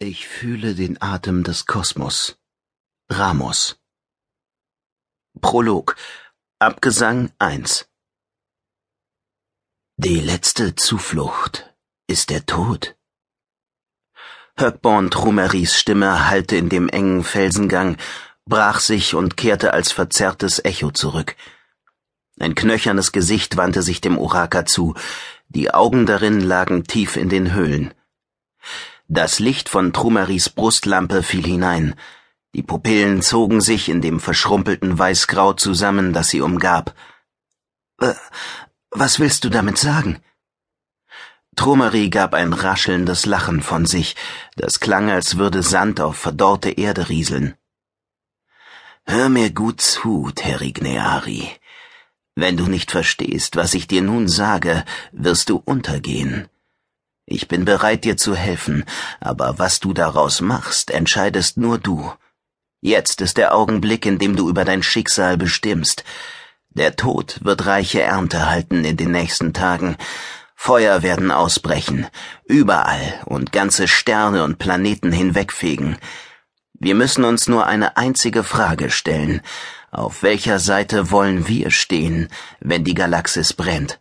Ich fühle den Atem des Kosmos. Ramos. Prolog. Abgesang 1. Die letzte Zuflucht ist der Tod. Höckborn Trumeries Stimme hallte in dem engen Felsengang, brach sich und kehrte als verzerrtes Echo zurück. Ein knöchernes Gesicht wandte sich dem Oraka zu, die Augen darin lagen tief in den Höhlen. Das Licht von Trumeris Brustlampe fiel hinein. Die Pupillen zogen sich in dem verschrumpelten Weißgrau zusammen, das sie umgab. Was willst du damit sagen? Trumeri gab ein raschelndes Lachen von sich, das klang, als würde Sand auf verdorrte Erde rieseln. Hör mir gut zu, Terigneari. Wenn du nicht verstehst, was ich dir nun sage, wirst du untergehen. Ich bin bereit, dir zu helfen, aber was du daraus machst, entscheidest nur du. Jetzt ist der Augenblick, in dem du über dein Schicksal bestimmst. Der Tod wird reiche Ernte halten in den nächsten Tagen. Feuer werden ausbrechen, überall und ganze Sterne und Planeten hinwegfegen. Wir müssen uns nur eine einzige Frage stellen. Auf welcher Seite wollen wir stehen, wenn die Galaxis brennt?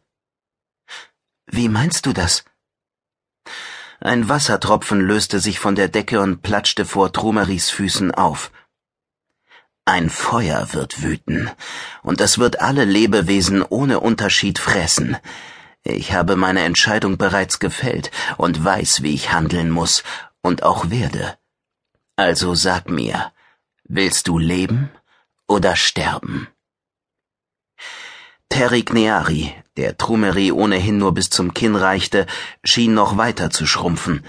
Wie meinst du das? Ein Wassertropfen löste sich von der Decke und platschte vor Trumeris Füßen auf. Ein Feuer wird wüten, und es wird alle Lebewesen ohne Unterschied fressen. Ich habe meine Entscheidung bereits gefällt und weiß, wie ich handeln muss und auch werde. Also sag mir, willst du leben oder sterben? Terigneari, der Trumeri ohnehin nur bis zum Kinn reichte, schien noch weiter zu schrumpfen.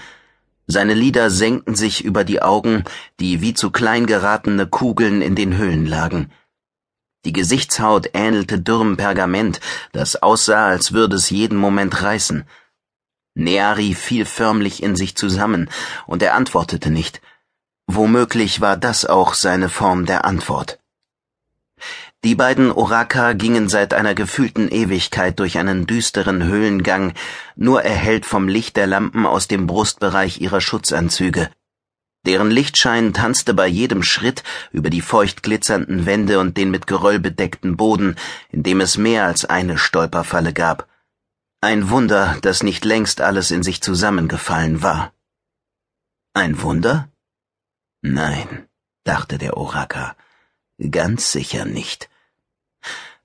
Seine Lider senkten sich über die Augen, die wie zu klein geratene Kugeln in den Höhlen lagen. Die Gesichtshaut ähnelte dürrem Pergament, das aussah, als würde es jeden Moment reißen. Neari fiel förmlich in sich zusammen, und er antwortete nicht. Womöglich war das auch seine Form der Antwort. Die beiden Oraka gingen seit einer gefühlten Ewigkeit durch einen düsteren Höhlengang, nur erhellt vom Licht der Lampen aus dem Brustbereich ihrer Schutzanzüge. Deren Lichtschein tanzte bei jedem Schritt über die feucht glitzernden Wände und den mit Geröll bedeckten Boden, in dem es mehr als eine Stolperfalle gab. Ein Wunder, dass nicht längst alles in sich zusammengefallen war. Ein Wunder? Nein, dachte der Oraka, ganz sicher nicht.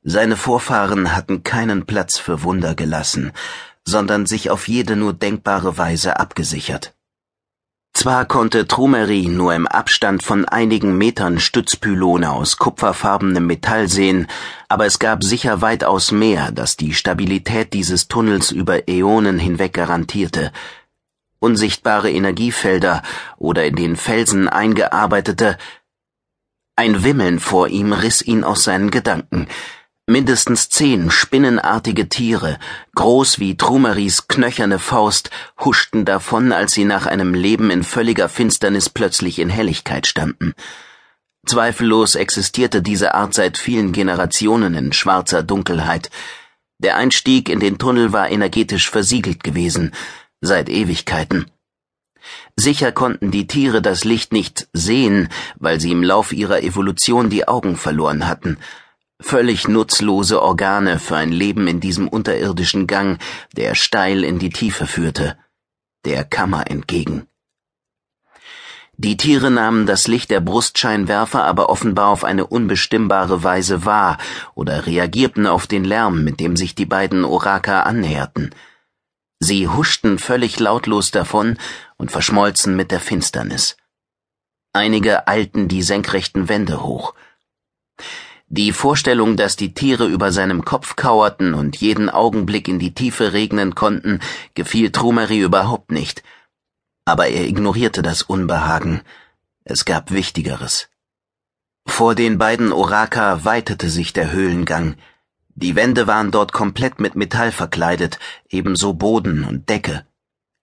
Seine Vorfahren hatten keinen Platz für Wunder gelassen, sondern sich auf jede nur denkbare Weise abgesichert. Zwar konnte Trumeri nur im Abstand von einigen Metern Stützpylone aus kupferfarbenem Metall sehen, aber es gab sicher weitaus mehr, das die Stabilität dieses Tunnels über Äonen hinweg garantierte. Unsichtbare Energiefelder oder in den Felsen eingearbeitete. Ein Wimmeln vor ihm riss ihn aus seinen Gedanken. Mindestens zehn spinnenartige Tiere, groß wie Trumeris knöcherne Faust, huschten davon, als sie nach einem Leben in völliger Finsternis plötzlich in Helligkeit standen. Zweifellos existierte diese Art seit vielen Generationen in schwarzer Dunkelheit. Der Einstieg in den Tunnel war energetisch versiegelt gewesen, seit Ewigkeiten. Sicher konnten die Tiere das Licht nicht sehen, weil sie im Lauf ihrer Evolution die Augen verloren hatten, Völlig nutzlose Organe für ein Leben in diesem unterirdischen Gang, der steil in die Tiefe führte, der Kammer entgegen. Die Tiere nahmen das Licht der Brustscheinwerfer aber offenbar auf eine unbestimmbare Weise wahr oder reagierten auf den Lärm, mit dem sich die beiden Oraka annäherten. Sie huschten völlig lautlos davon und verschmolzen mit der Finsternis. Einige eilten die senkrechten Wände hoch. Die Vorstellung, dass die Tiere über seinem Kopf kauerten und jeden Augenblick in die Tiefe regnen konnten, gefiel Trumeri überhaupt nicht. Aber er ignorierte das Unbehagen. Es gab Wichtigeres. Vor den beiden Oraka weitete sich der Höhlengang. Die Wände waren dort komplett mit Metall verkleidet, ebenso Boden und Decke.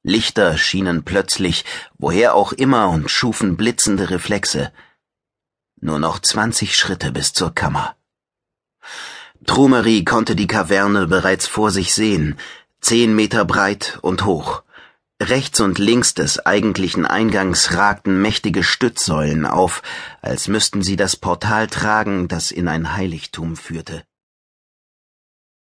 Lichter schienen plötzlich, woher auch immer, und schufen blitzende Reflexe. Nur noch zwanzig Schritte bis zur Kammer. Trumeri konnte die Kaverne bereits vor sich sehen, zehn Meter breit und hoch. Rechts und links des eigentlichen Eingangs ragten mächtige Stützsäulen auf, als müssten sie das Portal tragen, das in ein Heiligtum führte.